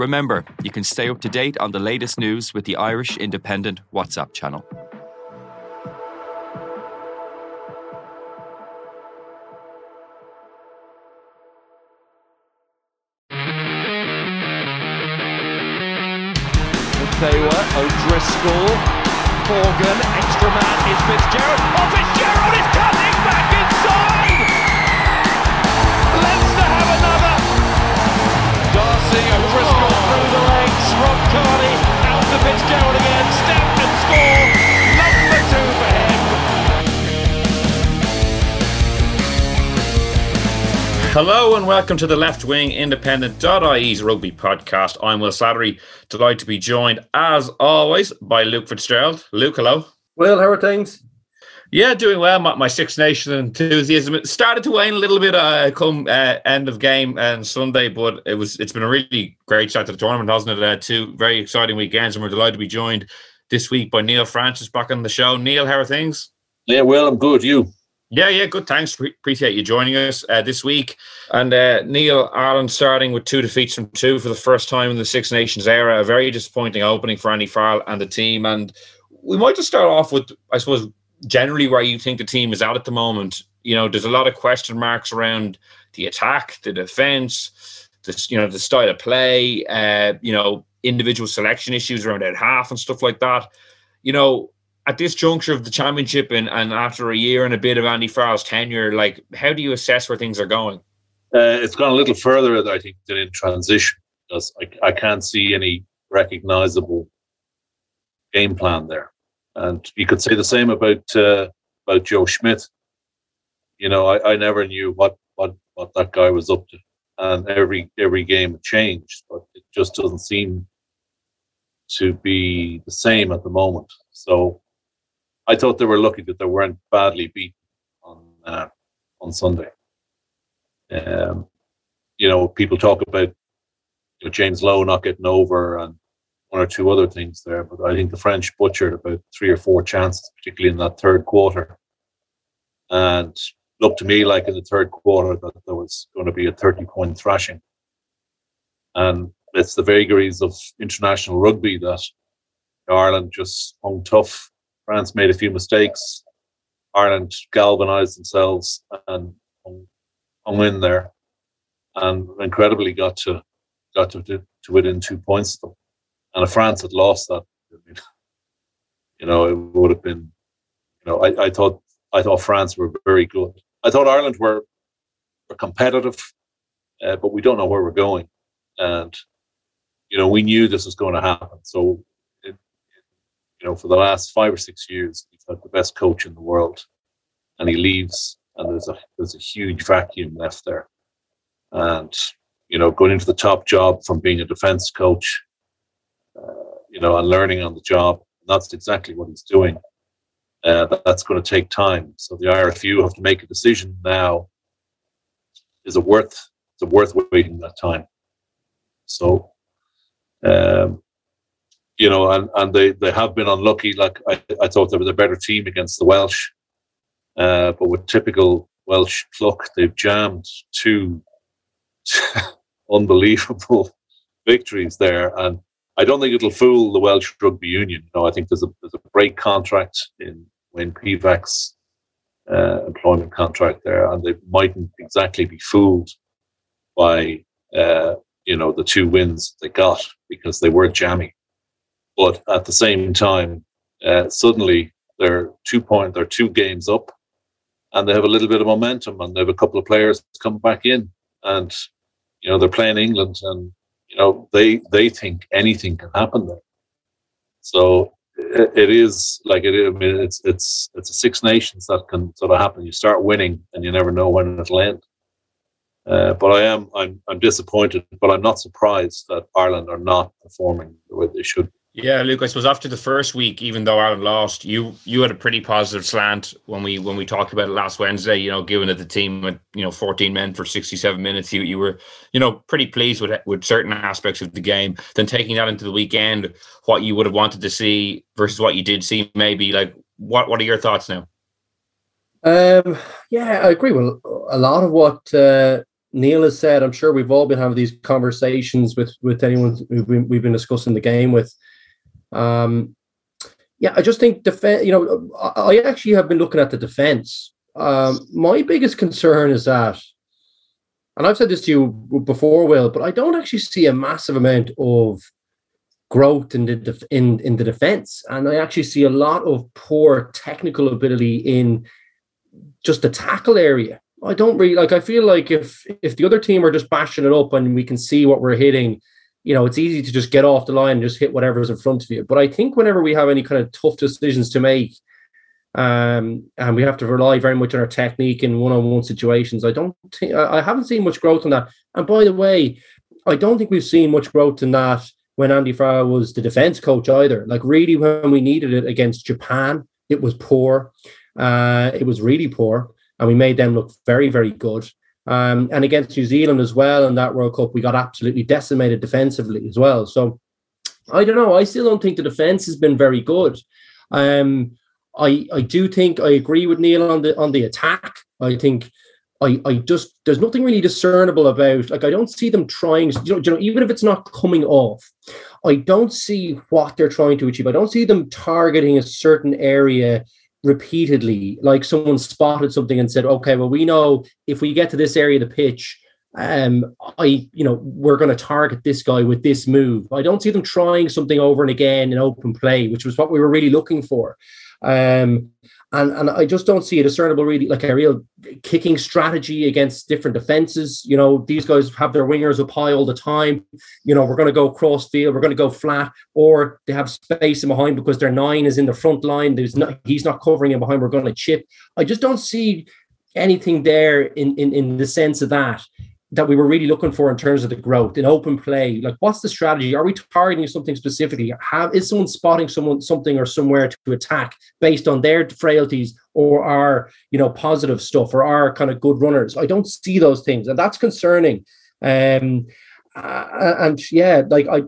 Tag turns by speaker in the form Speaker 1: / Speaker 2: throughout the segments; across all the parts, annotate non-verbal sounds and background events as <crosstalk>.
Speaker 1: Remember, you can stay up to date on the latest news with the Irish Independent WhatsApp channel.
Speaker 2: Taylor, O'Driscoll, Morgan, extra man is Fitzgerald to Fitzgerald again, step and score! Number two for him!
Speaker 3: Hello and welcome to the Left Wing Independent.ie's rugby podcast. I'm Will Slattery, delighted to be joined as always by Luke Fitzgerald. Luke, hello.
Speaker 4: Well, how are things?
Speaker 3: Yeah, doing well. My, my Six Nation enthusiasm it started to wane a little bit uh, come uh, end of game and Sunday, but it was it's been a really great start to the tournament, hasn't it? Uh, two very exciting weekends, and we're delighted to be joined this week by Neil Francis back on the show. Neil, how are things?
Speaker 4: Yeah, well, I'm good. You?
Speaker 3: Yeah, yeah, good. Thanks. Pre- appreciate you joining us uh, this week. And uh, Neil Ireland starting with two defeats from two for the first time in the Six Nations era. A very disappointing opening for Andy Farrell and the team. And we might just start off with, I suppose, generally where you think the team is at at the moment. You know, there's a lot of question marks around the attack, the defense, the you know the style of play. Uh, you know, individual selection issues around out half and stuff like that. You know, at this juncture of the championship and, and after a year and a bit of Andy Farrell's tenure, like how do you assess where things are going?
Speaker 4: Uh, it's gone a little further, I think, than in transition I, I can't see any recognizable game plan there. And you could say the same about uh, about Joe Schmidt. You know, I, I never knew what, what what that guy was up to, and every every game changed, but it just doesn't seem to be the same at the moment. So I thought they were lucky that they weren't badly beaten on uh, on Sunday. Um, you know, people talk about you know, James Lowe not getting over and one or two other things there, but I think the French butchered about three or four chances, particularly in that third quarter. And looked to me like in the third quarter that there was going to be a 30 point thrashing. And it's the vagaries of international rugby that Ireland just hung tough. France made a few mistakes. Ireland galvanized themselves and hung, in there, and incredibly got to got to to within two points of them. And if France had lost that, <laughs> you know, it would have been. You know, I, I thought I thought France were very good. I thought Ireland were were competitive, uh, but we don't know where we're going, and you know, we knew this was going to happen. So, it, you know, for the last five or six years, we've had the best coach in the world, and he leaves, and there's a there's a huge vacuum left there. And you know, going into the top job from being a defense coach, you know, and learning on the job, that's exactly what he's doing. Uh, that, that's going to take time. So the IRFU have to make a decision now. Is it worth? Is it worth waiting that time? So um, you know, and, and they, they have been unlucky. Like I, I thought there was a better team against the Welsh, uh, but with typical Welsh pluck, they've jammed two <laughs> unbelievable victories there. And I don't think it'll fool the Welsh Rugby Union. You know, I think there's a there's a break contract in Wayne Pivac's uh, employment contract there, and they mightn't exactly be fooled by uh, you know the two wins they got because they were jammy. But at the same time, uh, suddenly they're two point, they're two games up, and they have a little bit of momentum, and they have a couple of players come back in, and you know they're playing England, and you know they they think anything can happen there. So it, it is like it. I mean, it's it's it's a Six Nations that can sort of happen. You start winning, and you never know when it'll end. Uh, but I am I'm I'm disappointed, but I'm not surprised that Ireland are not performing the way they should.
Speaker 3: Yeah, Luke. I suppose after the first week, even though Ireland lost, you you had a pretty positive slant when we when we talked about it last Wednesday. You know, given that the team went you know 14 men for 67 minutes, you you were you know pretty pleased with with certain aspects of the game. Then taking that into the weekend, what you would have wanted to see versus what you did see, maybe like what what are your thoughts now?
Speaker 5: Um, yeah, I agree with a lot of what uh, Neil has said. I'm sure we've all been having these conversations with with anyone we've been, we've been discussing the game with. Um, yeah, I just think defense. You know, I actually have been looking at the defense. Um, my biggest concern is that, and I've said this to you before, Will, but I don't actually see a massive amount of growth in the def- in in the defense, and I actually see a lot of poor technical ability in just the tackle area. I don't really like. I feel like if if the other team are just bashing it up and we can see what we're hitting, you know, it's easy to just get off the line and just hit whatever's in front of you. But I think whenever we have any kind of tough decisions to make, um, and we have to rely very much on our technique in one-on-one situations, I don't think I haven't seen much growth in that. And by the way, I don't think we've seen much growth in that when Andy Farrell was the defense coach either. Like really, when we needed it against Japan, it was poor. Uh, it was really poor, and we made them look very, very good. Um, and against New Zealand as well in that World Cup, we got absolutely decimated defensively as well. So I don't know. I still don't think the defense has been very good. Um, I I do think I agree with Neil on the on the attack. I think I I just there's nothing really discernible about like I don't see them trying. You know, you know even if it's not coming off, I don't see what they're trying to achieve. I don't see them targeting a certain area repeatedly like someone spotted something and said okay well we know if we get to this area of the pitch um i you know we're going to target this guy with this move. I don't see them trying something over and again in open play which was what we were really looking for. Um and and I just don't see a discernible really like a real kicking strategy against different defenses. You know, these guys have their wingers up high all the time. You know, we're going to go cross field, we're going to go flat, or they have space in behind because their nine is in the front line. There's not he's not covering him behind. We're going to chip. I just don't see anything there in in in the sense of that that we were really looking for in terms of the growth in open play like what's the strategy are we targeting something specifically have is someone spotting someone something or somewhere to attack based on their frailties or our you know positive stuff or our kind of good runners i don't see those things and that's concerning um uh, and yeah like i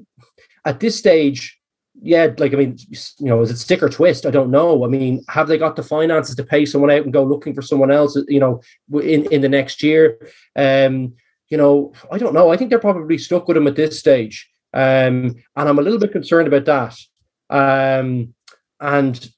Speaker 5: at this stage yeah, like I mean, you know, is it stick or twist? I don't know. I mean, have they got the finances to pay someone out and go looking for someone else? You know, in in the next year. Um, you know, I don't know. I think they're probably stuck with him at this stage. Um, and I'm a little bit concerned about that. Um, and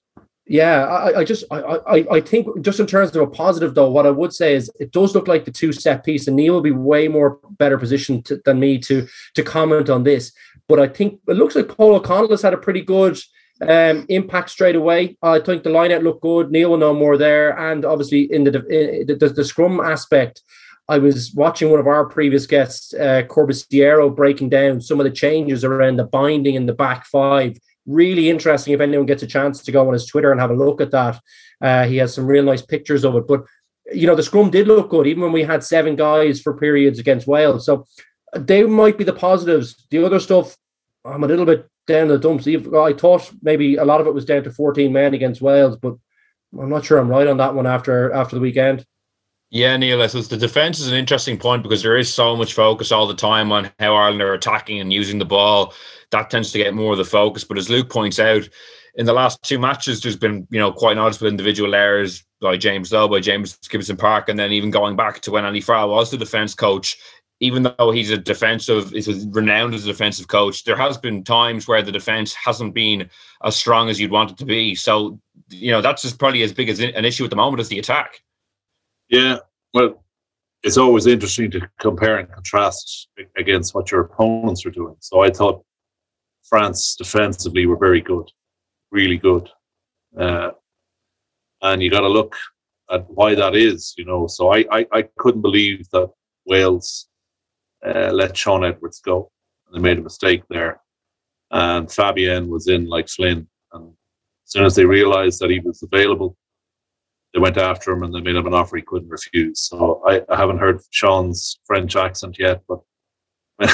Speaker 5: yeah, I, I just I, I I think just in terms of a positive though, what I would say is it does look like the two set piece, and Neil will be way more better positioned to, than me to to comment on this. But I think it looks like Paul O'Connell has had a pretty good um, impact straight away. I think the lineout looked good. Neil will know more there, and obviously in the in the, the, the scrum aspect, I was watching one of our previous guests, uh, Corbisiero, breaking down some of the changes around the binding in the back five. Really interesting. If anyone gets a chance to go on his Twitter and have a look at that, uh, he has some real nice pictures of it. But you know, the scrum did look good, even when we had seven guys for periods against Wales. So they might be the positives. The other stuff, I'm a little bit down the dumps. I thought maybe a lot of it was down to 14 men against Wales, but I'm not sure I'm right on that one after after the weekend.
Speaker 3: Yeah, Neil, I suppose the defense is an interesting point because there is so much focus all the time on how Ireland are attacking and using the ball. That tends to get more of the focus. But as Luke points out, in the last two matches, there's been, you know, quite noticeable individual errors by James Lowe, by Jamison Gibson Park, and then even going back to when Andy Farrell was the defence coach, even though he's a defensive, is renowned as a defensive coach, there has been times where the defense hasn't been as strong as you'd want it to be. So, you know, that's just probably as big as an issue at the moment as the attack.
Speaker 4: Yeah, well, it's always interesting to compare and contrast against what your opponents are doing. So I thought France defensively were very good, really good, uh, and you got to look at why that is. You know, so I I, I couldn't believe that Wales uh, let Shaun Edwards go. They made a mistake there, and Fabien was in like Flynn, and as soon as they realised that he was available, they went after him and they made him an offer he couldn't refuse. So I, I haven't heard Shaun's French accent yet, but <laughs>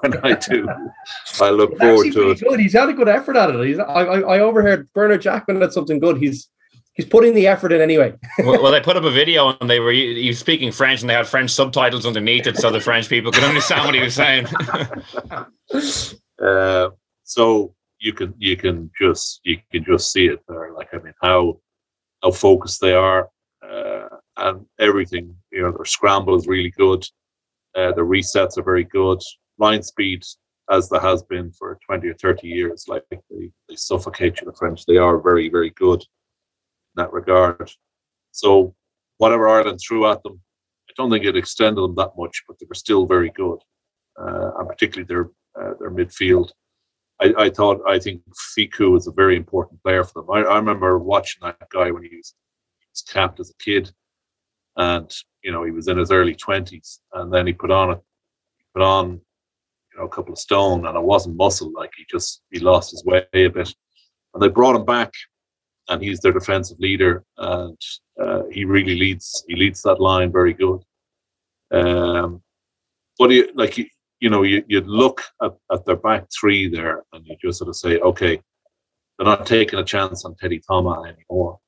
Speaker 4: when I do, <laughs> I look
Speaker 5: He's
Speaker 4: forward to it.
Speaker 5: good. He's had a good effort at it. He's, I, I, I overheard Bernard Jackman had something good. He's he's putting the effort in anyway. <laughs>
Speaker 3: well, well, they put up a video and they were he was speaking French and they had French subtitles underneath it, so the French people could understand what he was saying.
Speaker 4: Uh, so you can you can just you can just see it there. Like I mean, how how focused they are, uh, and everything. You know, their scramble is really good. Uh, the resets are very good. Line speed, as there has been for twenty or thirty years, like they, they suffocate you. The French, they are very very good in that regard. So whatever Ireland threw at them, I don't think it extended them that much, but they were still very good, uh, and particularly their uh, their midfield. I, I thought I think Fickou was a very important player for them. I, I remember watching that guy when he was, he was capped as a kid, and you know he was in his early twenties, and then he put on a put on you know a couple of stone, and it wasn't muscle like he just he lost his way a bit, and they brought him back, and he's their defensive leader, and uh, he really leads he leads that line very good. Um, but he, like you, you know, you you look at, at their back three there, and you just sort of say, okay, they're not taking a chance on Teddy Thomas anymore.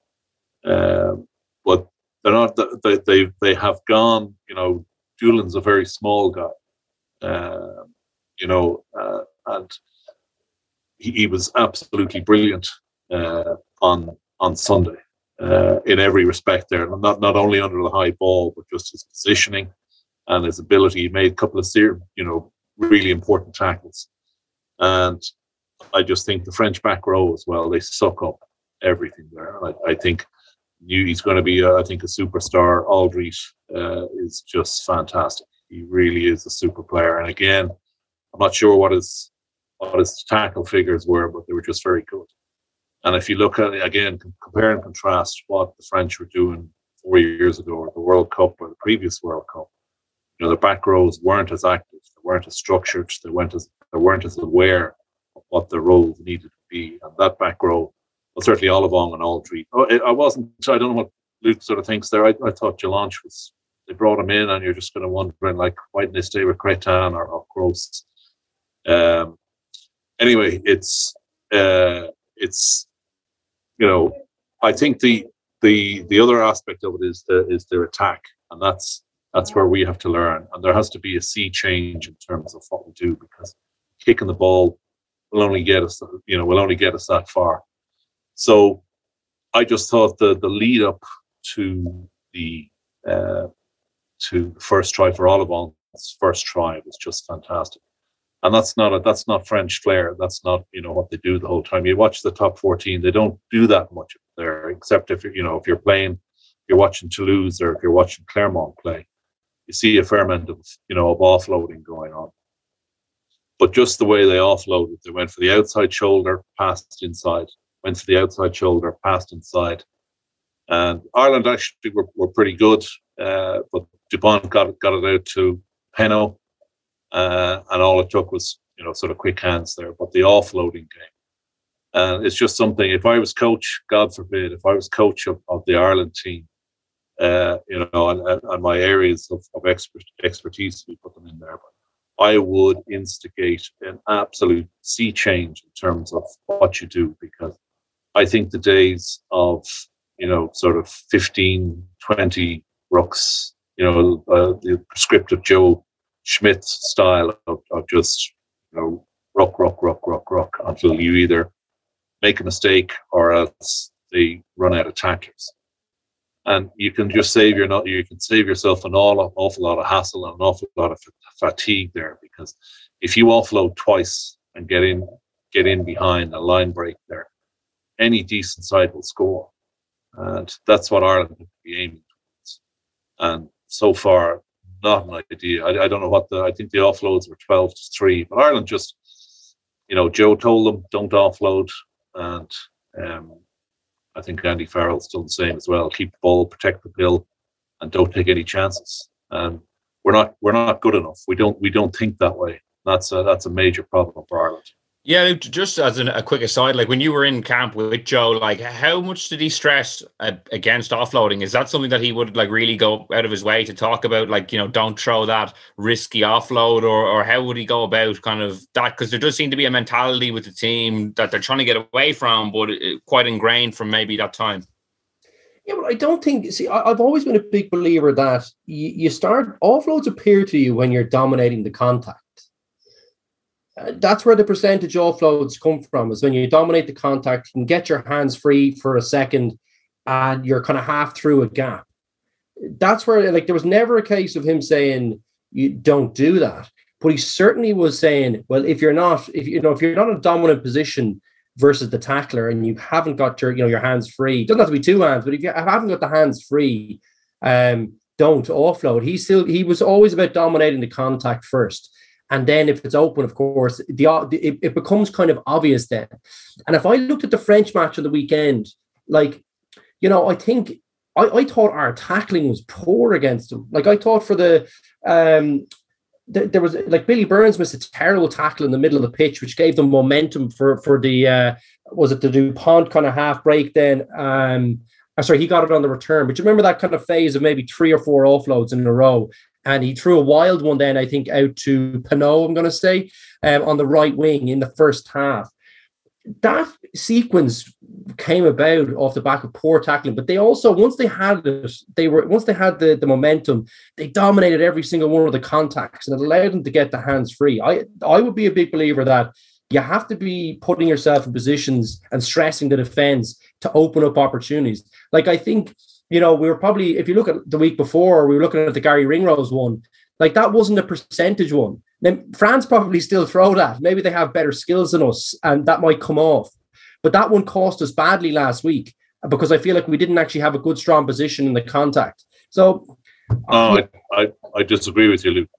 Speaker 4: Um, but they're not. They they they have gone. You know, Julian's a very small guy. Um, you know, uh, and he, he was absolutely brilliant uh, on on Sunday uh, in every respect. There, not not only under the high ball, but just his positioning and his ability. He made a couple of you know really important tackles, and I just think the French back row as well. They suck up everything there. I, I think he's going to be, uh, I think, a superstar. Alldritt uh, is just fantastic. He really is a super player. And again, I'm not sure what his what his tackle figures were, but they were just very good. And if you look at it again, compare and contrast what the French were doing four years ago, or the World Cup, or the previous World Cup, you know, the back rows weren't as active, they weren't as structured, they weren't as they weren't as aware of what their roles needed to be. And that back row, well, certainly Ollivon and Alldritt. Oh, I wasn't. I don't know what Luke sort of thinks there. I, I thought Jelonch was. They brought him in, and you're just going to wondering like, why didn't they stay with Cretin or, or Cros? Um, anyway, it's uh, it's you know, I think the the the other aspect of it is the is their attack, and that's that's where we have to learn, and there has to be a sea change in terms of what we do because kicking the ball will only get us, you know, will only get us that far. So, I just thought the the lead up to the uh, to the first try for Ollivon's first try was just fantastic and that's not a, that's not French flair. That's not you know what they do the whole time. You watch the top fourteen; they don't do that much there, except if you know if you're playing, you're watching Toulouse or if you're watching Clermont play, you see a fair amount of you know of offloading going on. But just the way they offloaded, they went for the outside shoulder, passed inside, went for the outside shoulder, passed inside, and Ireland actually were, were pretty good, uh, but Dupont got got it out to Penaud uh, and all it took was you know sort of quick hands there. But the offloading game, and it's just something. If I was coach, God forbid, if I was coach of, of the Ireland team, uh, you know, and, and my areas of, of expert, expertise, we put them in there. But I would instigate an absolute sea change in terms of what you do because I think the days of you know sort of 15, 20 rucks, you know, uh, the prescriptive Joe Schmidt style of, of just you know rock, rock, rock, rock, rock until you either make a mistake or else they run out of tacklers. And you can just save your not you can save yourself an awful, awful lot of hassle and an awful lot of fatigue there because if you offload twice and get in get in behind a line break there, any decent side will score. And that's what Ireland would be aiming towards. And so far, not an idea. I, I don't know what the. I think the offloads were twelve to three, but Ireland just, you know, Joe told them don't offload, and um, I think Andy Farrell's done the same as well. Keep the ball, protect the pill, and don't take any chances. And we're not we're not good enough. We don't we don't think that way. That's a that's a major problem for Ireland.
Speaker 3: Yeah, just as an, a quick aside, like when you were in camp with Joe, like how much did he stress uh, against offloading? Is that something that he would like really go out of his way to talk about? Like, you know, don't throw that risky offload, or or how would he go about kind of that? Because there does seem to be a mentality with the team that they're trying to get away from, but it, quite ingrained from maybe that time.
Speaker 5: Yeah, but I don't think. See, I, have always been a big believer that you start offloads appear to you when you're dominating the contact that's where the percentage offloads come from is when you dominate the contact you can get your hands free for a second and you're kind of half through a gap. That's where like there was never a case of him saying you don't do that. But he certainly was saying well if you're not if you know if you're not in a dominant position versus the tackler and you haven't got your you know your hands free doesn't have to be two hands but if you haven't got the hands free um don't offload. He still he was always about dominating the contact first and then if it's open, of course, the it, it becomes kind of obvious then. And if I looked at the French match of the weekend, like, you know, I think I, I thought our tackling was poor against them. Like I thought for the um there was like Billy Burns missed a terrible tackle in the middle of the pitch, which gave them momentum for for the uh was it the Dupont kind of half break then. Um uh, sorry, he got it on the return. But you remember that kind of phase of maybe three or four offloads in a row and he threw a wild one then I think out to Penaud, I'm going to say, um, on the right wing in the first half. That sequence came about off the back of poor tackling, but they also once they had it, they were once they had the, the momentum, they dominated every single one of the contacts and it allowed them to get the hands free. I I would be a big believer that you have to be putting yourself in positions and stressing the defense to open up opportunities. Like I think you know, we were probably, if you look at the week before, we were looking at the Garry Ringrose one, like that wasn't a percentage one. Then France probably still throw that. Maybe they have better skills than us, and that might come off. But that one cost us badly last week because I feel like we didn't actually have a good, strong position in the contact. So,
Speaker 4: oh, I, I, I disagree with you, Luke.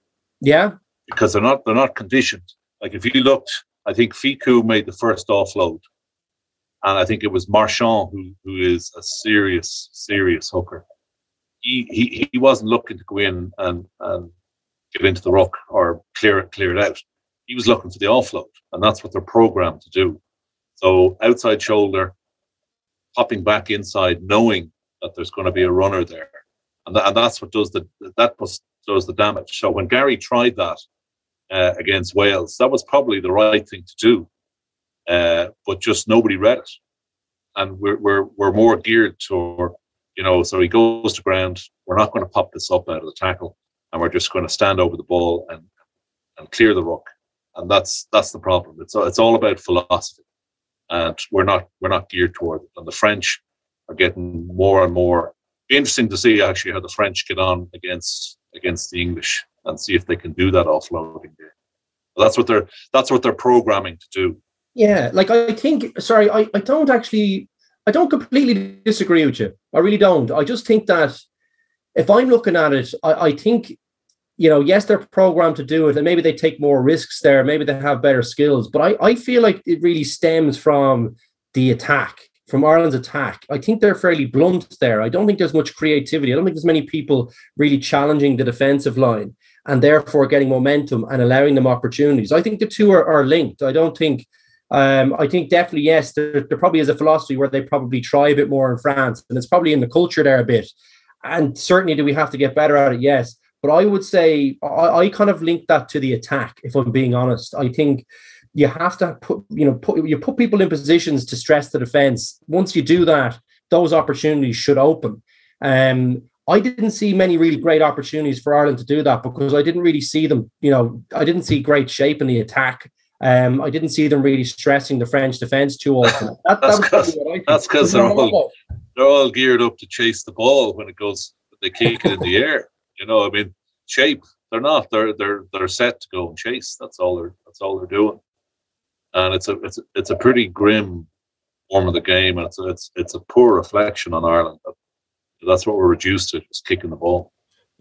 Speaker 5: Yeah,
Speaker 4: because they're not they're not conditioned. Like if you looked, I think Fickou made the first offload and I think it was Marchand who who is a serious serious hooker. He he he wasn't looking to go in and and get into the ruck or clear it clear it out. He was looking for the offload, and that's what they're programmed to do. So outside shoulder, popping back inside, knowing that there's going to be a runner there, and, and that's what does the that does the damage. So when Gary tried that uh, against Wales, that was probably the right thing to do uh, but just nobody read it. And we're, we're, we're more geared to, you know, so he goes to ground. We're not going to pop this up out of the tackle, and we're just going to stand over the ball and and clear the ruck. And that's that's the problem. It's it's all about philosophy, and we're not we're not geared toward it. And the French are getting more and more. Interesting to see actually how the French get on against against the English and see if they can do that offloading game. That's what they're that's what they're programming to do.
Speaker 5: Yeah, like I think, sorry, I, I don't actually, I don't completely disagree with you. I really don't. I just think that if I'm looking at it, I, I think, you know, yes, they're programmed to do it and maybe they take more risks there. Maybe they have better skills, but I, I feel like it really stems from the attack, from Ireland's attack. I think they're fairly blunt there. I don't think there's much creativity. I don't think there's many people really challenging the defensive line and therefore getting momentum and allowing them opportunities. I think the two are, are linked. I don't think um, I think definitely yes, there, there, probably is a philosophy where they probably try a bit more in France, and it's probably in the culture there a bit. And certainly, do we have to get better at it? Yes, but I would say I, I kind of link that to the attack. If I'm being honest, I think you have to put you know put you put people in positions to stress the defense. Once you do that, those opportunities should open. Um, I didn't see many really great opportunities for Ireland to do that because I didn't really see them. You know, I didn't see great shape in the attack. Um, I didn't see them really stressing the French defence too often. <laughs>
Speaker 4: That, that that's because they're all they're all geared up to chase the ball when it goes. They kick it in the air. You know, I mean, shape. They're not. They're they're they're set to go and chase. That's all they're that's all they're doing. And it's a it's a, it's a pretty grim form of the game, and it's a, it's it's a poor reflection on Ireland. That's what we're reduced to, just kicking the ball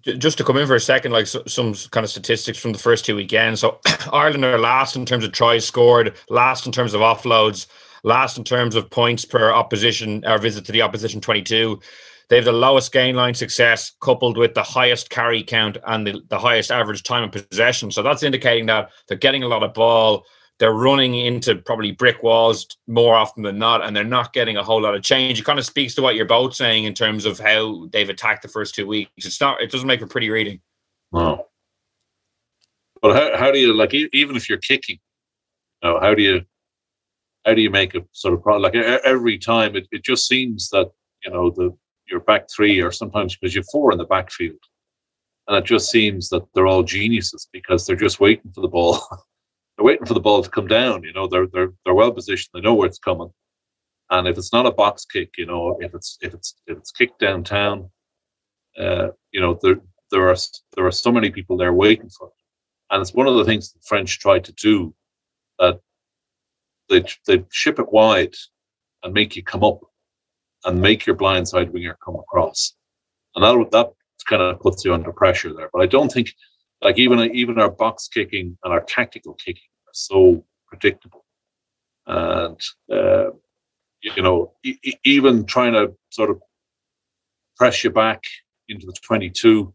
Speaker 3: just to come in for a second, like so, some kind of statistics from the first two weekends. So <clears throat> Ireland are last in terms of tries scored, last in terms of offloads, last in terms of points per opposition or visit to the opposition 22. They have the lowest gain line success coupled with the highest carry count and the, the highest average time of possession. So that's indicating that they're getting a lot of ball. They're running into probably brick walls more often than not, and they're not getting a whole lot of change. It kind of speaks to what you're both saying in terms of how they've attacked the first two weeks. It's not. It doesn't make for pretty reading.
Speaker 4: No. But how, how do you like even if you're kicking, you know, how do you how do you make a sort of problem like every time it, it just seems that you know the your back three or sometimes because you're four in the backfield and it just seems that they're all geniuses because they're just waiting for the ball <laughs> they're waiting for the ball to come down you know they're they're they're well positioned they know where it's coming. And if it's not a box kick you know if it's if it's if it's kicked downtown uh, you know there there are there are so many people there waiting for it. And it's one of the things the French tried to do that they they ship it wide and make you come up and make your blind side winger come across, and that that kind of puts you under pressure there. But I don't think like even even our box kicking and our tactical kicking are so predictable, and uh, you know e- even trying to sort of press you back into the twenty two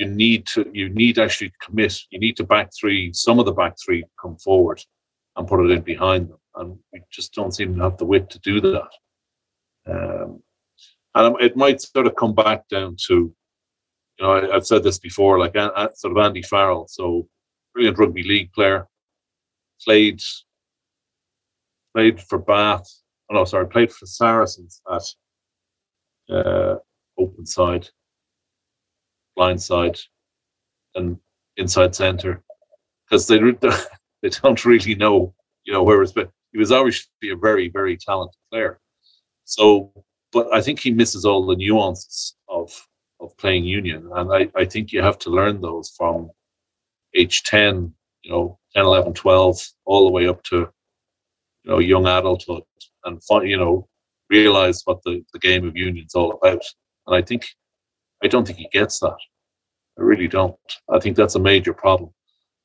Speaker 4: you need to you need actually commit. You need to back three. Some of the back three come forward and put it in behind them, and we just don't seem to have the wit to do that. Um, and it might sort of come back down to, you know, I, have said this before, like uh, sort of Andy Farrell, so brilliant rugby league player, played played for Bath. Oh no, sorry, played for Saracens at uh, open side blind side and inside center because they <laughs> they don't really know you know where it's been. He was obviously a very very talented player. So, but I think he misses all the nuances of of playing union, and I, I think you have to learn those from age 10, you know, 10, 11, 12, all the way up to you know young adulthood, and you know realize what the, the game of union is all about. And I think I don't think he gets that. I really don't. I think that's a major problem.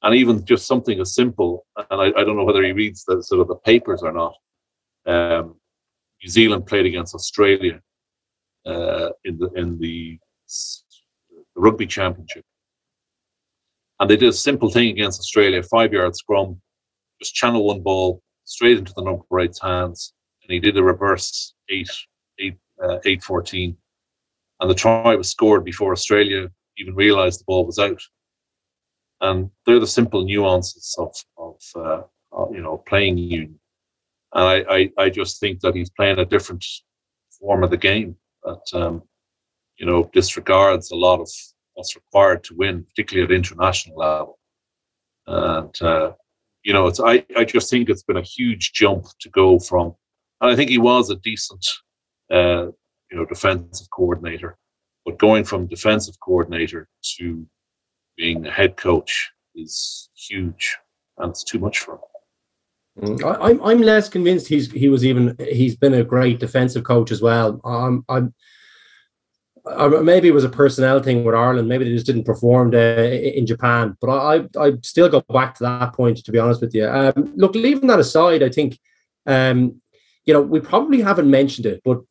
Speaker 4: And even just something as simple, and I, I don't know whether he reads the sort of the papers or not. Um, New Zealand played against Australia uh, in the in the, the rugby championship, and they did a simple thing against Australia: five yard scrum, just channel one ball straight into the number eight's hands, and he did a reverse eight eight uh, eight fourteen and the try was scored before Australia even realised the ball was out. And they're the simple nuances of, of uh, you know playing union. And I, I, I, just think that he's playing a different form of the game that um, you know disregards a lot of what's required to win, particularly at international level. And uh, you know, it's I, I just think it's been a huge jump to go from, and I think he was a decent uh, you know, defensive coordinator. But going from defensive coordinator to being a head coach is huge, and it's too much for him.
Speaker 5: Mm, I'm I'm less convinced he's he was even he's been a great defensive coach as well. Um, I'm maybe it was a personnel thing with Ireland. Maybe they just didn't perform in Japan. But I, I still go back to that point. To be honest with you, um, look, leaving that aside, I think, um, you know, we probably haven't mentioned it, but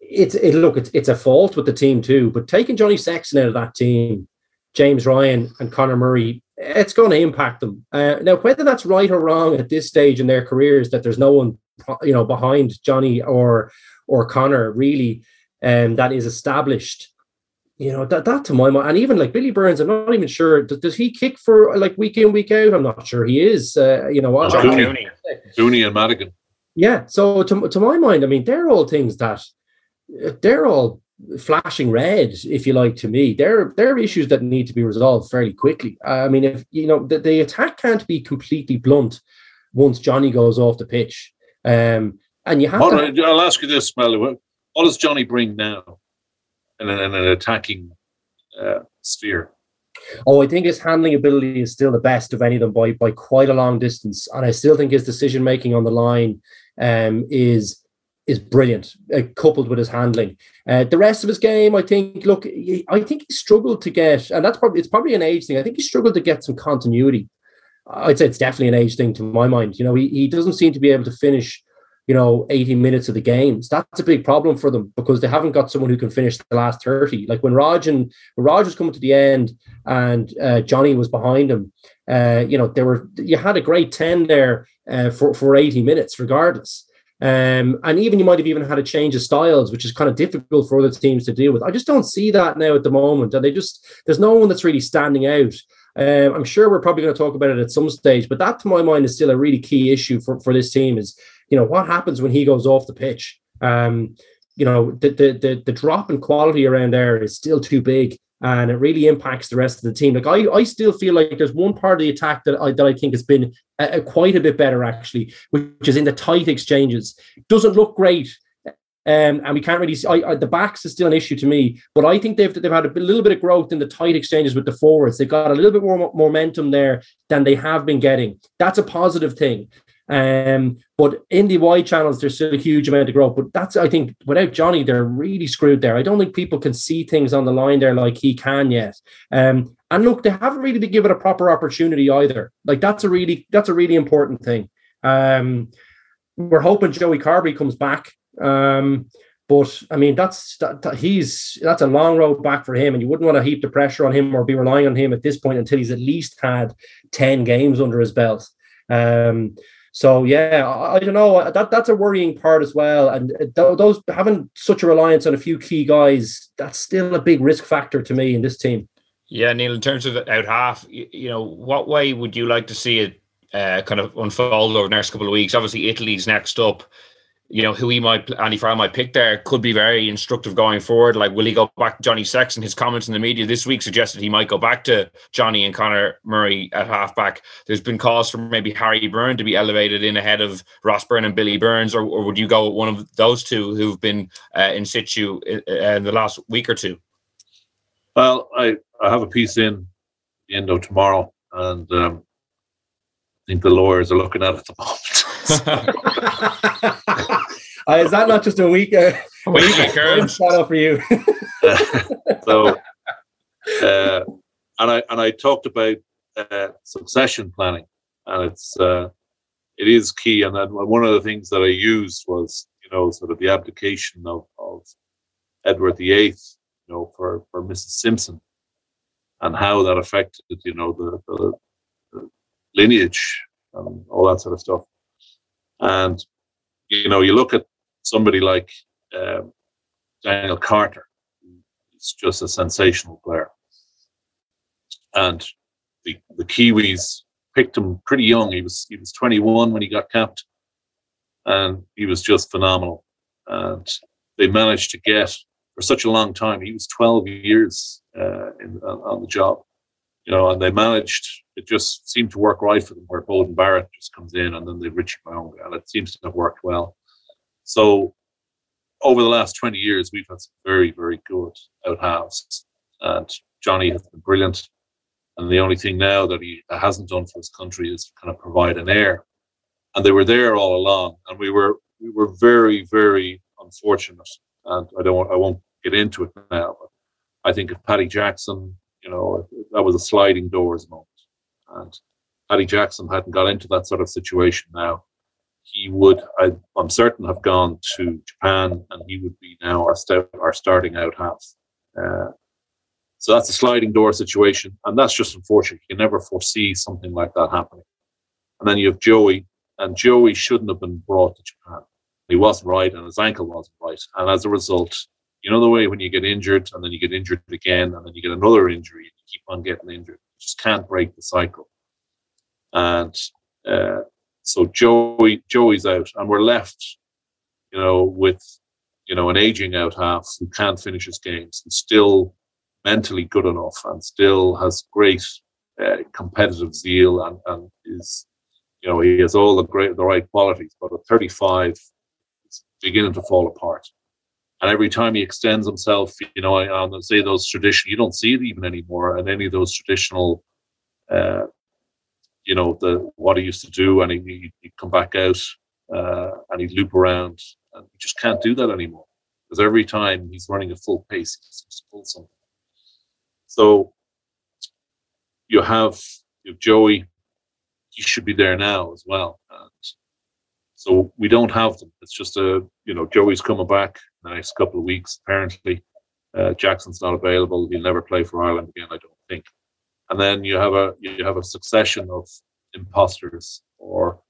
Speaker 5: it's it look it's it's a fault with the team too. But taking Johnny Sexton out of that team, James Ryan and Conor Murray, it's going to impact them. Uh, now, whether that's right or wrong at this stage in their careers, that there's no one you know behind Johnny or or Conor really, um, that is established. You know that that to my mind, and even like Billy Burns, I'm not even sure. Does, does he kick for like week in week out? I'm not sure he is. Uh, you know what?
Speaker 3: John Cooney,
Speaker 4: Cooney and Madigan.
Speaker 5: Yeah. So to to my mind, I mean, they're all things that they're all flashing red, if you like, to me. They're they're issues that need to be resolved fairly quickly. I mean, if you know the, the attack can't be completely blunt once Johnny goes off the pitch. Um, and you have
Speaker 4: to, I'll ask you this, Smelly. What, does Johnny bring now in an, in an attacking uh, sphere?
Speaker 5: Oh, I think his handling ability is still the best of any of them by by quite a long distance, and I still think his decision making on the line um, is is brilliant, uh, coupled with his handling. Uh, the rest of his game, I think, look, I think he struggled to get, and that's probably it's probably an age thing. I think he struggled to get some continuity. I'd say it's definitely an age thing to my mind. You know, he, he doesn't seem to be able to finish you know, 80 minutes of the games. That's a big problem for them because they haven't got someone who can finish the last 30. Like when Rog and when Rog was coming to the end and uh, Johnny was behind him, uh, you know, there were you had a great 10 there uh, for, for 80 minutes, regardless. Um, and even you might have even had a change of styles, which is kind of difficult for other teams to deal with. I just don't see that now at the moment. And they just there's no one that's really standing out. Um, I'm sure we're probably going to talk about it at some stage, but that to my mind is still a really key issue for, for this team is, you know, what happens when he goes off the pitch? Um, you know, the, the, the, the drop in quality around there is still too big and it really impacts the rest of the team. Like I, I still feel like there's one part of the attack that I, that I think has been a, a quite a bit better actually, which is in the tight exchanges. Doesn't look great um, and we can't really see I, I, the backs is still an issue to me, but I think they've they've had a little bit of growth in the tight exchanges with the forwards. They've got a little bit more momentum there than they have been getting. That's a positive thing. Um, but in the wide channels, there's still a huge amount of growth. But that's I think without Johnny, they're really screwed there. I don't think people can see things on the line there like he can yet. Um, and look, they haven't really been given a proper opportunity either. Like that's a really that's a really important thing. Um, we're hoping Joey Carbery comes back um, but I mean, that's that, that, he's that's a long road back for him, and you wouldn't want to heap the pressure on him or be relying on him at this point until he's at least had ten games under his belt. Um, so yeah, I, I, don't know. That that's a worrying part as well. And th- those having such a reliance on a few key guys, that's still a big risk factor to me in this team.
Speaker 3: Yeah, Neil. In terms of the out half, you, you know, what way would you like to see it uh, kind of unfold over the next couple of weeks? Obviously, Italy's next up you know, who he might, Andy Farrell might pick there could be very instructive going forward. Like, will he go back to Johnny Sexton? His comments in the media this week suggested he might go back to Johnny and Conor Murray at halfback. There's been calls for maybe Harry Byrne to be elevated in ahead of Ross Byrne and Billy Burns, or, or would you go with one of those two who've been uh, in situ in, in, the last week or two?
Speaker 4: Well, I, I have a piece in the end of tomorrow, and um, I think the lawyers are looking at it at the moment. <laughs> <laughs> <laughs>
Speaker 5: uh, is that not just a week? Uh,
Speaker 3: a week occurrence
Speaker 5: shout out for you. <laughs>
Speaker 4: so, uh, and I and I talked about uh, succession planning, and it's uh, it is key. And then one of the things that I used was you know sort of the abdication of, of Edward the Eighth, you know, for for Mrs. Simpson, and how that affected you know the, the, the lineage and all that sort of stuff. And you know, you look at somebody like um, Daniel Carter, he's just a sensational player. And the, the Kiwis picked him pretty young. He was he was 21 when he got capped, and he was just phenomenal. And they managed to get for such a long time. He was 12 years uh, in, on, the job, you know, and they managed it just seemed to work right for them, where Beauden Barrett just comes in and then they Richie Mo'unga, and it seems to have worked well. So over the last 20 years, we've had some very, very good out halves. And Johnny has been brilliant. And the only thing now that he hasn't done for his country is kind of provide an heir. And they were there all along. And we were we were very, very unfortunate. And I don't I won't get into it now, but I think if Paddy Jackson, you know, that was a sliding doors moment. And Paddy Jackson hadn't got into that sort of situation now, he would, I, am certain, have gone to Japan and he would be now our, our starting out half. Uh, so that's a sliding door situation. And that's just unfortunate. You never foresee something like that happening. And then you have Joey, and Joey shouldn't have been brought to Japan. He wasn't right, and his ankle wasn't right. And as a result, you know the way when you get injured and then you get injured again and then you get another injury and you keep on getting injured You just can't break the cycle. And uh, so Joey Joey's out, and we're left, you know, with you know an aging out half who can't finish his games and still mentally good enough and still has great uh, competitive zeal and, and is you know he has all the great the right qualities, but at 35, it's beginning to fall apart. And every time he extends himself, you know, on say those traditional, you don't see it even anymore, and any of those traditional, uh, you know, the what he used to do, and he, he'd come back out uh, and he'd loop around, and you just can't do that anymore because every time he's running at full pace, he seems to pull something. So you have, you Joey, he should be there now as well. And So we don't have them. It's just a you know Joey's coming back in the next couple of weeks apparently. Uh, Jackson's not available. He'll never play for Ireland again, I don't think. And then you have a you have a succession of imposters or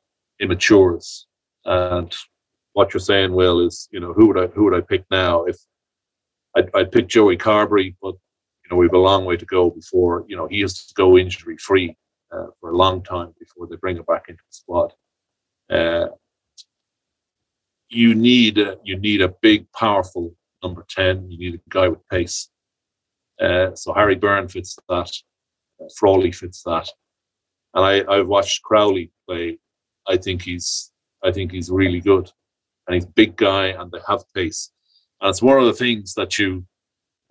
Speaker 4: immatures. And what you're saying, Will, is you know who would I who would I pick now? If I'd, I'd pick Joey Carbery, but you know we've a long way to go before you know he has to go injury free uh, for a long time before they bring him back into the squad. Uh, you need a, you need a big, powerful number ten. You need a guy with pace. Uh, so Harry Byrne fits that. Frawley fits that. And I, I've watched Crowley play. I think he's I think he's really good, and he's big guy, and they have pace. And it's one of the things that you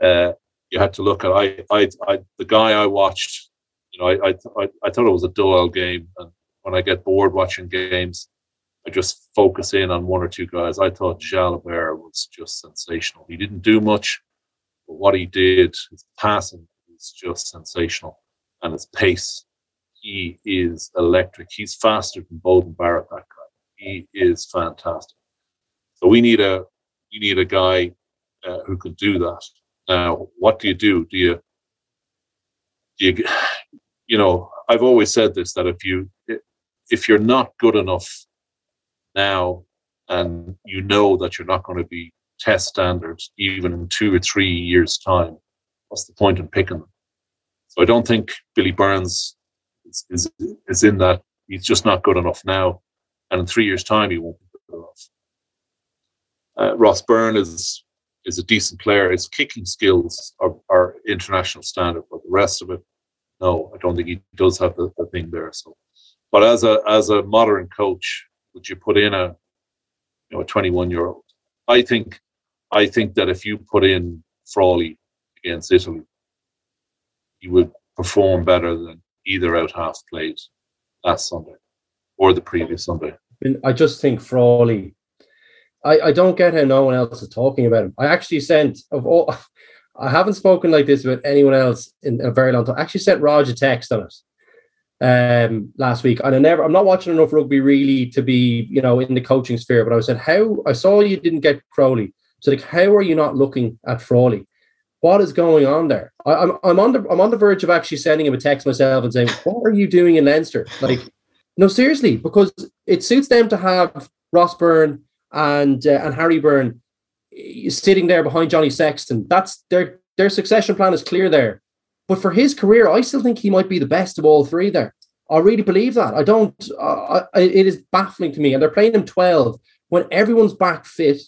Speaker 4: uh, you had to look at. I, I, I the guy I watched, you know, I, I, I thought it was a dull game, and when I get bored watching games, I just focus in on one or two guys. I thought Jalibert was just sensational. He didn't do much, but what he did, his passing is just sensational, and his pace. He is electric. He's faster than Beauden Barrett. That guy. He is fantastic. So we need a we need a guy uh, who can do that. Now, what do you do? Do you do you <sighs> you know? I've always said this that if you if you're not good enough now, and you know that you're not going to be test standards even in two or three years' time, what's the point in picking them? So I don't think Billy Burns is, is, is in that. He's just not good enough now, and in three years' time, he won't be good enough. Uh, Ross Byrne is is a decent player. His kicking skills are, are international standard, but the rest of it, no, I don't think he does have the, the thing there. So, but as a as a modern coach, would you put in a you know a 21 year old? I think I think that if you put in Frawley against Italy, he would perform better than either out half played last Sunday or the previous Sunday.
Speaker 5: I just think Frawley. I, I don't get how no one else is talking about him. I actually sent of all. <laughs> I haven't spoken like this with anyone else in a very long time. I actually sent Rog a text on it um, last week, and I never, I'm not watching enough rugby really to be, you know, in the coaching sphere. But I said, how I saw you didn't get Crowley, so like, how are you not looking at Frawley? What is going on there? I, am I'm, I'm on the I'm on the verge of actually sending him a text myself and saying, what are you doing in Leinster? Like, no, seriously, because it suits them to have Ross Byrne and uh, and Harry Byrne eh, sitting there behind Johnny Sexton. That's their their succession plan is clear there. But for his career, I still think he might be the best of all three there. I really believe that. I don't. Uh, I, it is baffling to me, and they're playing him twelve when everyone's back fit.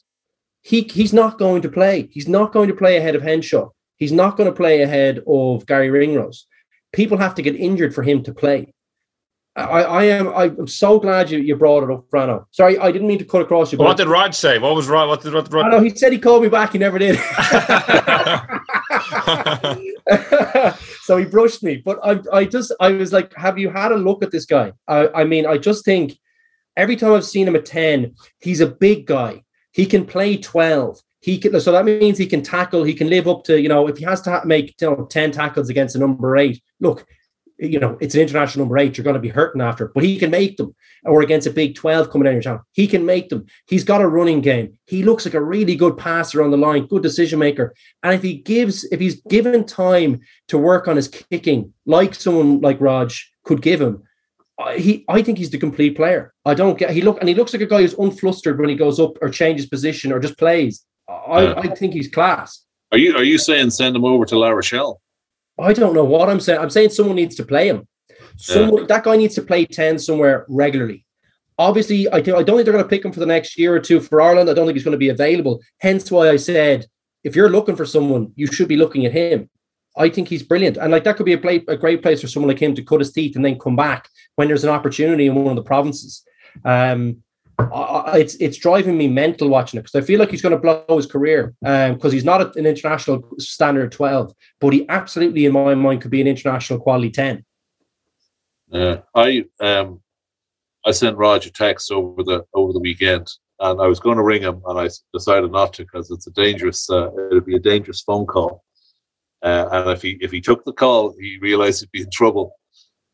Speaker 5: He he's not going to play. He's not going to play ahead of Henshaw. He's not going to play ahead of Garry Ringrose. People have to get injured for him to play. I, I am I'm so glad you, you brought it up, Frano. Sorry, I didn't mean to cut across you.
Speaker 3: What did Rog say? What was Rog? What did, what did Rog?
Speaker 5: I know he said he called me back. He never did. <laughs> <laughs> so he brushed me. But I, I just, I was like, have you had a look at this guy? I, I mean, I just think every time I've seen him at 10, he's a big guy. He can play 12. He can, so that means he can tackle. He can live up to, you know, if he has to make you know, 10 tackles against a number eight, look, you know, it's an international number eight. You're going to be hurting after, but he can make them. Or against a big 12 coming down your channel, he can make them. He's got a running game. He looks like a really good passer on the line, good decision maker. And if he gives, if he's given time to work on his kicking, like someone like Rog could give him, he, I think he's the complete player. I don't get. He look and he looks like a guy who's unflustered when he goes up or changes position or just plays. I, yeah. I think he's class.
Speaker 4: Are you are you saying send him over to La Rochelle?
Speaker 5: I don't know what I'm saying. I'm saying someone needs to play him. Someone, yeah. That guy needs to play 10 somewhere regularly. Obviously, I, think, I don't think they're going to pick him for the next year or two for Ireland. I don't think he's going to be available. Hence why I said, if you're looking for someone, you should be looking at him. I think he's brilliant. And like that could be a, play, a great place for someone like him to cut his teeth and then come back when there's an opportunity in one of the provinces. Um, I, it's it's driving me mental watching it because I feel like he's going to blow his career because um, he's not an international standard twelve, but he absolutely, in my mind, could be an international quality ten.
Speaker 4: Yeah, I um, I sent Roger text over the over the weekend, and I was going to ring him, and I decided not to because it's a dangerous. Uh, it'd be a dangerous phone call, uh, and if he if he took the call, he realized he'd be in trouble.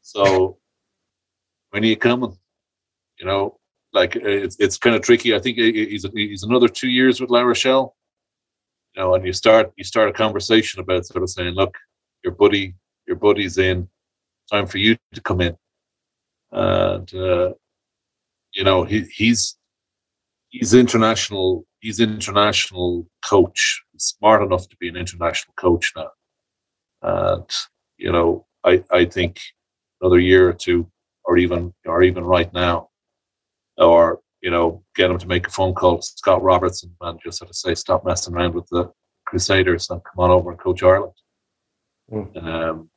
Speaker 4: So, when are you coming? You know, like it's it's kind of tricky. I think he's he's another two years with La Rochelle. You know, and you start you start a conversation about sort of saying, look, your buddy your buddy's in. Time for you to come in, and uh, you know he he's he's international. He's an international coach. He's smart enough to be an international coach now, and you know I I think another year or two, or even or even right now, or you know, get him to make a phone call to Scott Robertson and just sort of say, stop messing around with the Crusaders and come on over and coach Ireland. Mm. Um,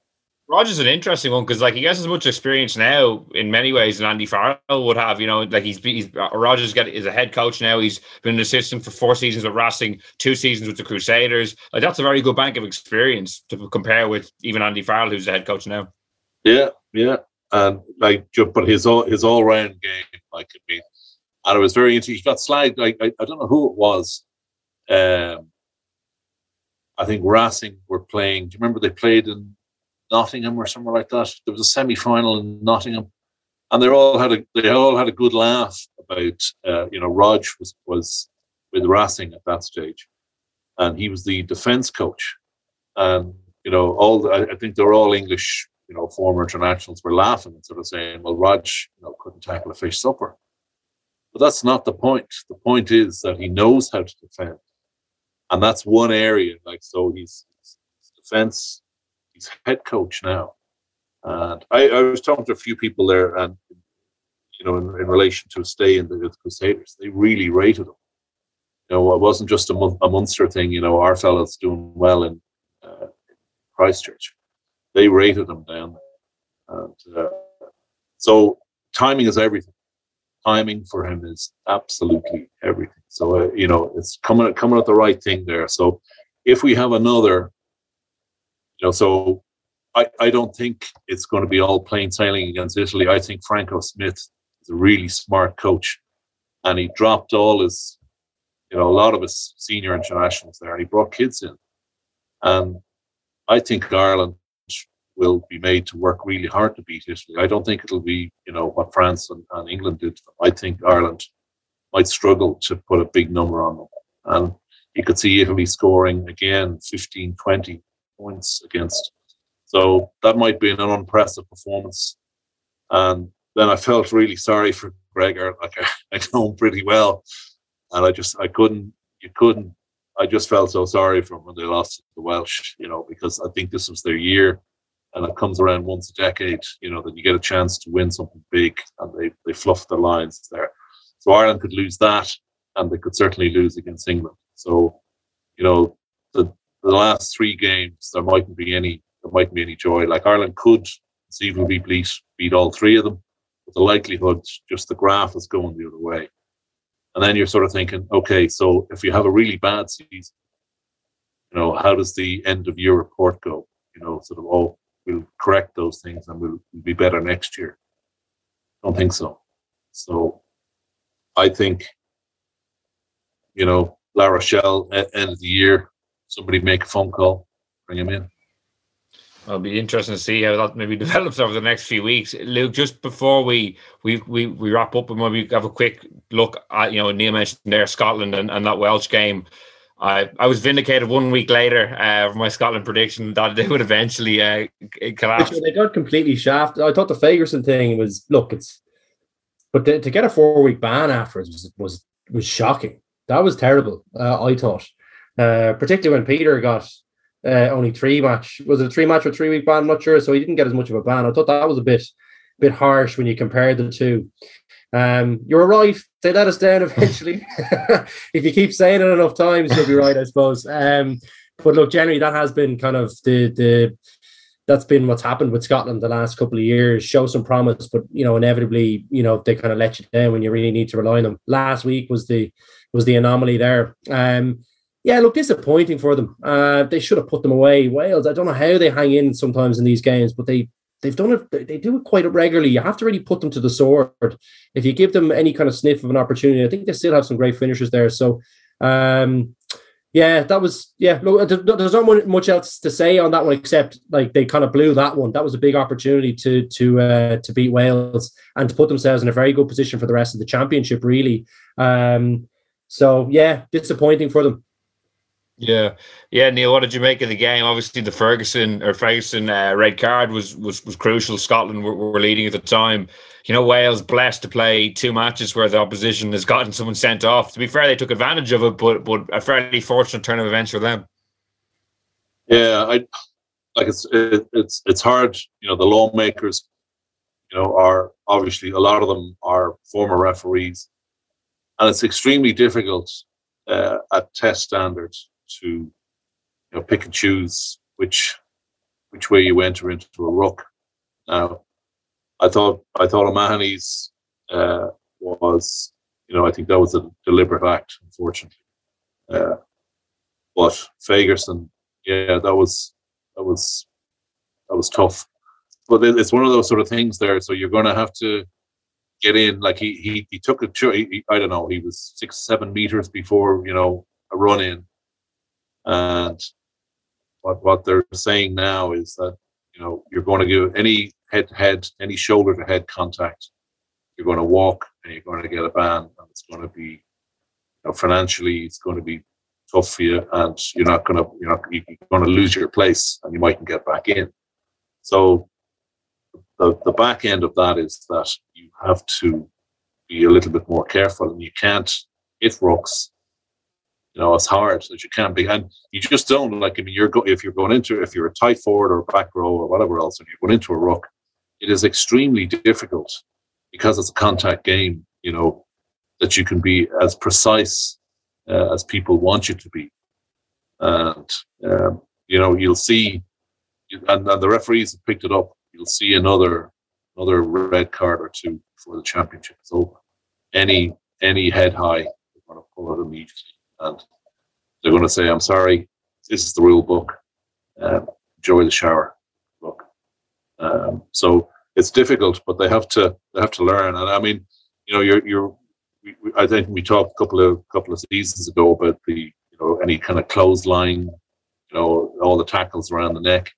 Speaker 3: Roger's an interesting one because, like, he has as much experience now in many ways than Andy Farrell would have. You know, like he's, he's uh, Roger's got is a head coach now. He's been an assistant for four seasons with Racing, two seasons with the Crusaders. Like, that's a very good bank of experience to compare with even Andy Farrell, who's the head coach now.
Speaker 4: Yeah, yeah, and like, but his all his all round game, like, I mean, and it was very interesting. He got slagged. Like, I, I don't know who it was. Um, I think Racing were playing. Do you remember they played in Nottingham or somewhere like that? There was a semi final in Nottingham, and they all had a they all had a good laugh about. Uh, you know, Rog was was with Racing at that stage, and he was the defence coach, and you know all the, I, think they're all English. You know, former internationals were laughing and sort of saying, "Well, Rog, you know, couldn't tackle a fish supper." But that's not the point. The point is that he knows how to defend. And that's one area. Like, so he's, defense, he's head coach now. And I, I, was talking to a few people there, and, you know, in, in relation to stay in the, the, Crusaders, they really rated him. You know, it wasn't just a, a Munster thing, you know, our fella's doing well in uh, Christchurch. They rated him down there. And uh, so timing is everything timing for him is absolutely everything. So uh, you know, it's coming coming at the right thing there. So if we have another, you know, so I I don't think it's going to be all plain sailing against Italy. I think Franco Smith is a really smart coach, and he dropped all his, you know, a lot of his senior internationals there, and he brought kids in, and I think Ireland will be made to work really hard to beat Italy. I don't think it'll be, you know, what France and, and England did. I think Ireland might struggle to put a big number on them. And you could see Italy scoring again 15, 20 points against. So that might be an unimpressive performance. And then I felt really sorry for Gregor. Like I, <laughs> I know him pretty well. And I just, I couldn't, you couldn't, I just felt so sorry for when they lost to the Welsh, you know, because I think this was their year and it comes around once a decade, you know, that you get a chance to win something big and they, they fluff the lines there. So Ireland could lose that and they could certainly lose against England. So, you know, the, last three games, there mightn't be any there mightn't be any joy. Like Ireland could conceivably beat, beat all three of them, but the likelihood, just the graph is going the other way. And then you're sort of thinking, okay, so if you have a really bad season, you know, how does the end of year report go? You know, sort of, oh, we'll correct those things and we'll, we'll be better next year. I don't think so. So I think, you know, La Rochelle at end of the year, somebody make a phone call, bring him in.
Speaker 3: It'll be interesting to see how that maybe <laughs> develops over the next few weeks. Luke, just before we we we, we wrap up and maybe have a quick look at you know Neil mentioned there Scotland and, and that Welsh game. I, I was vindicated one week later uh, for my Scotland prediction that they would eventually uh, collapse.
Speaker 5: They got completely shafted. I thought the Fagerson thing was look, it's but to, to get a four week ban afterwards was, was was shocking. That was terrible. Uh, I thought, uh, particularly when Peter got uh, only three match. Was it a three match or three week ban? I'm not sure. So he didn't get as much of a ban. I thought that was a bit bit harsh when you compared the two. Um, you're right. They let us down <laughs> eventually. if you keep saying it enough times, you'll be right, I suppose. Um, but look, generally, that has been kind of the the that's been what's happened with Scotland the last couple of years. Show some promise, but you know, inevitably, you know, they kind of let you down when you really need to rely on them. Last week was the was the anomaly there. Um, yeah, look, disappointing for them. Uh, they should have put them away. Wales, I don't know how they hang in sometimes in these games, but they they've done it. They do it quite regularly. You have to really put them to the sword. If you give them any kind of sniff of an opportunity, I think they still have some great finishers there. So, um, Yeah, that was yeah. Look, there's not much else to say on that one except like they kind of blew that one. That was a big opportunity to to uh, to beat Wales and to put themselves in a very good position for the rest of the championship. Really, um, so yeah, disappointing for them.
Speaker 3: Yeah, yeah, Neil. What did you make of the game? Obviously, the Ferguson or Fagerson uh, red card was was was crucial. Scotland were, were leading at the time. You know, Wales blessed to play two matches where the opposition has gotten someone sent off. To be fair, they took advantage of it, but but a fairly fortunate turn of events for them.
Speaker 4: Yeah, I like it's it, it's it's hard. You know, the lawmakers, you know, are obviously a lot of them are former referees, and it's extremely difficult uh, at test standards to you know pick and choose which which way you enter into a ruck. Now, I thought I thought O'Mahony's uh, was you know I think that was a deliberate act, unfortunately. Uh, but Fagerson, yeah, that was that was that was tough. But it's one of those sort of things there. So you're going to have to get in. Like he he he took a he, I don't know. He was six seven meters before you know a run in, and what what they're saying now is that you know you're going to give any head to head, any shoulder to head contact, you're going to walk and you're going to get a ban, and it's going to be you know, financially it's going to be tough for you, and you're not going to you're not you're going to lose your place, and you mightn't get back in. So the the back end of that is that you have to be a little bit more careful, and you can't hit rucks you know, as hard as you can be. And you just don't like, I mean, you're go- if you're going into, if you're a tight forward or back row or whatever else, and you're going into a ruck, it is extremely difficult because it's a contact game, you know, that you can be as precise uh, as people want you to be. And, um, you know, you'll see, and, and the referees have picked it up, you'll see another another red card or two before the championship is over. Any any head high, they're going to pull it immediately and they're going to say, "I'm sorry, this is the rule book. Um, enjoy the shower." Book. Um, so it's difficult, but they have to they have to learn. And I mean, you know, you're you're. I think we talked a couple of couple of seasons ago about the you know any kind of clothesline, you know, all the tackles around the neck.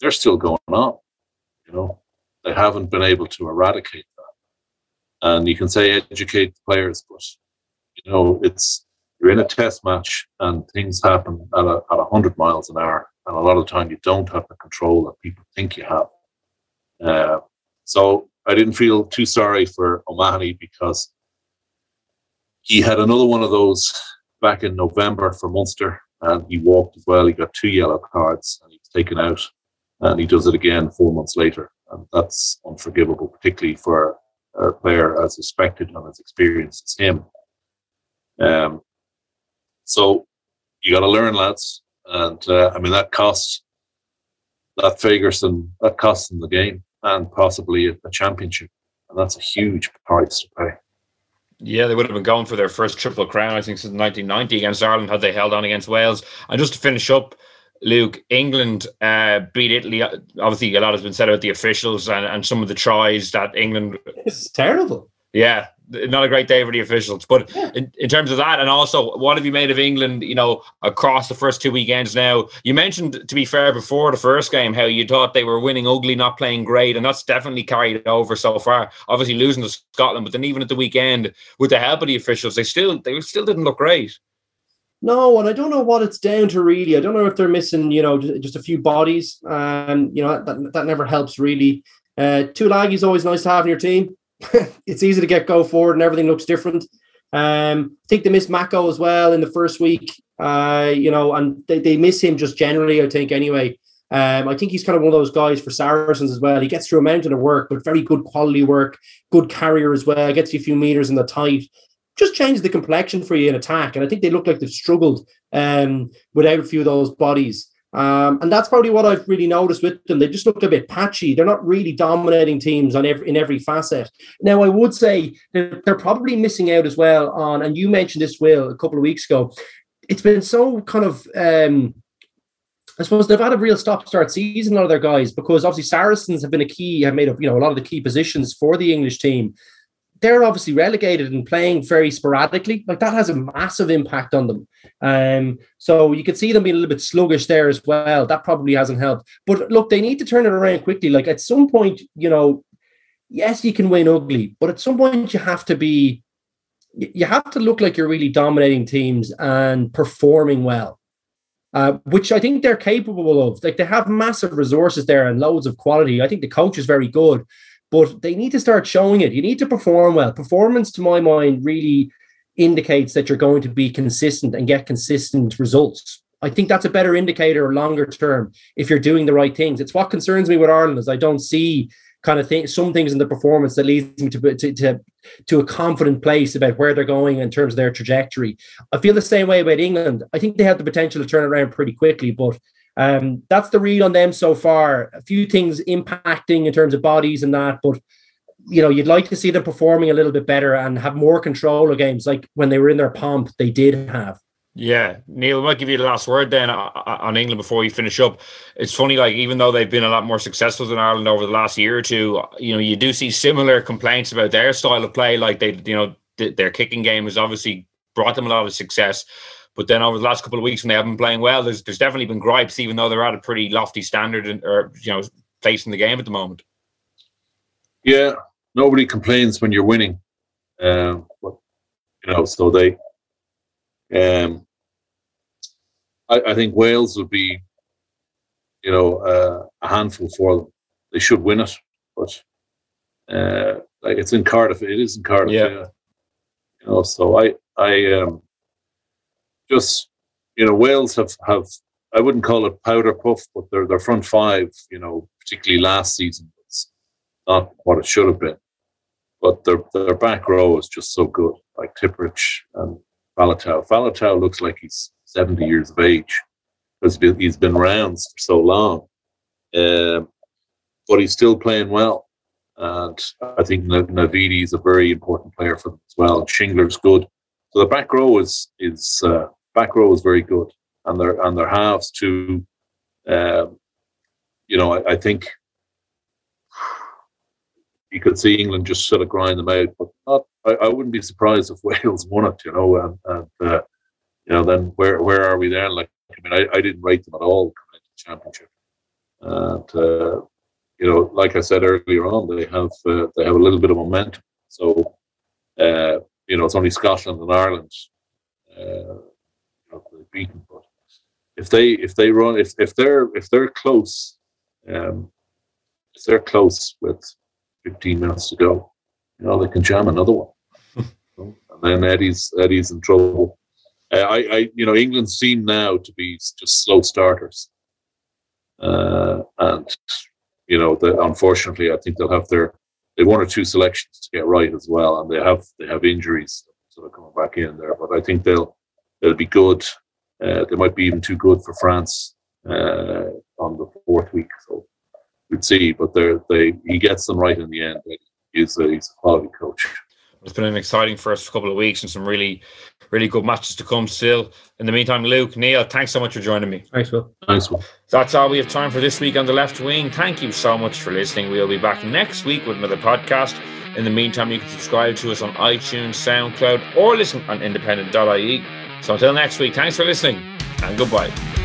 Speaker 4: They're still going on. You know, they haven't been able to eradicate that. And you can say educate the players, but you know, it's you're in a test match and things happen at a, at 100 miles an hour. And a lot of the time you don't have the control that people think you have. Uh, so I didn't feel too sorry for O'Mahony because he had another one of those back in November for Munster and he walked as well. He got two yellow cards and he was taken out and he does it again four months later. And that's unforgivable, particularly for a player as respected and as experienced as him. Um, so you got to learn, lads. And uh, I mean, that costs that Fagerson, that costs them the game and possibly a, a championship. And that's a huge price to pay.
Speaker 3: Yeah, they would have been going for their first triple crown, I think, since 1990 against Ireland had they held on against Wales. And just to finish up, Luke, England uh, beat Italy. Obviously, a lot has been said about the officials and, and some of the tries that England.
Speaker 5: It's terrible.
Speaker 3: Yeah, not a great day for the officials. But in, in, terms of that, and also what have you made of England, you know, across the first two weekends now? You mentioned, to be fair, before the first game, how you thought they were winning ugly, not playing great, and that's definitely carried over so far. Obviously losing to Scotland, but then even at the weekend, with the help of the officials, they still they still didn't look great.
Speaker 5: No, and I don't know what it's down to really. I don't know if they're missing, you know, just a few bodies. Um, you know, that, that never helps really. Uh, Tuilagi is always nice to have in your team. <laughs> it's easy to get go forward and everything looks different. Um, I think they miss Mako as well in the first week. Uh, you know, and they, they miss him just generally, I think, anyway. Um, I think he's kind of one of those guys for Saracens as well. He gets through a mountain of work, but very good quality work, good carrier as well, gets you a few meters in the tight. Just changes the complexion for you in attack. And I think they look like they've struggled um, without a few of those bodies. Um, and that's probably what I've really noticed with them. They just look a bit patchy. They're not really dominating teams on every in every facet. Now, I would say they're, they're probably missing out as well on, and you mentioned this, Will, a couple of weeks ago. It's been so kind of um, I suppose they've had a real stop-start season, a lot of their guys, because obviously Saracens have been a key, have made up, you know, a lot of the key positions for the English team. They're obviously relegated and playing very sporadically. Like that has a massive impact on them. Um, so you could see them being a little bit sluggish there as well. That probably hasn't helped. But look, they need to turn it around quickly. Like at some point, you know, yes, you can win ugly, but at some point you have to be, you have to look like you're really dominating teams and performing well. Uh, which I think they're capable of. Like they have massive resources there and loads of quality. I think the coach is very good, but they need to start showing it. You need to perform well. Performance, to my mind, really indicates that you're going to be consistent and get consistent results. I think that's a better indicator longer term if you're doing the right things. It's what concerns me with Ireland is I don't see kind of thing, some things in the performance that leads me to, to, to, to a confident place about where they're going in terms of their trajectory. I feel the same way about England. I think they have the potential to turn around pretty quickly, but um, that's the read on them so far. A few things impacting in terms of bodies and that, but you know, you'd like to see them performing a little bit better and have more control of games, like when they were in their pomp, they did have.
Speaker 3: Yeah, Neil, I might give you the last word then on England before we finish up. It's funny, like even though they've been a lot more successful than Ireland over the last year or two, you know, you do see similar complaints about their style of play. Like they, you know, th- their kicking game has obviously brought them a lot of success. But then over the last couple of weeks when they haven't been playing well, there's there's definitely been gripes, even though they're at a pretty lofty standard and or you know place in the game at the moment.
Speaker 4: Yeah, nobody complains when you're winning, um, but, you know. So they, um, I, I think Wales would be, you know, uh, a handful for them. They should win it, but uh, like it's in Cardiff. It is in Cardiff.
Speaker 3: Yeah.
Speaker 4: yeah. You know, so I, I um, just, you know, Wales have have. I wouldn't call it powder puff, but their their front five, you know, particularly last season, was not what it should have been. But their their back row is just so good, like Tipuric and Faletau. Faletau looks like he's 70 years of age because he's been around for so long. Um, but he's still playing well. And I think Navidi is a very important player for them as well. Shingler's good. So the back row is is uh, back row is very good, and their and their halves too. Um, you know, I, I, think you could see England just sort of grind them out, but not. I, I wouldn't be surprised if <laughs> Wales won it. You know, and, and uh, you know, then where where are we then? Like, I mean, I, I didn't rate them at all coming into the championship, and uh, you know, like I said earlier on, they have uh, they have a little bit of momentum. So, uh, you know, it's only Scotland and Ireland uh, you know, they've beaten, but if they if they run if if they're if they're close, um, if they're close with 15 minutes to go, you know, they can jam another one. <laughs> and then Eddie's Eddie's in trouble. Uh, I, I, you know, England seem now to be just slow starters, uh, and you know, the, unfortunately, I think they'll have their they one or two selections to get right as well, and they have they have injuries sort of coming back in there. But I think they'll they'll be good. Uh, they might be even too good for France uh, on the fourth week, so we'd see. But they they he gets them right in the end. He's a, he's a quality coach.
Speaker 3: It's been an exciting first couple of weeks and some really, really good matches to come still. In the meantime, Luke, Neil, thanks so much for joining me.
Speaker 5: Thanks, Will.
Speaker 4: Thanks, Will.
Speaker 3: That's all we have time for this week on the left wing. Thank you so much for listening. We'll be back next week with another podcast. In the meantime, you can subscribe to us on iTunes, SoundCloud, or listen on independent.ie. So until next week, thanks for listening and goodbye.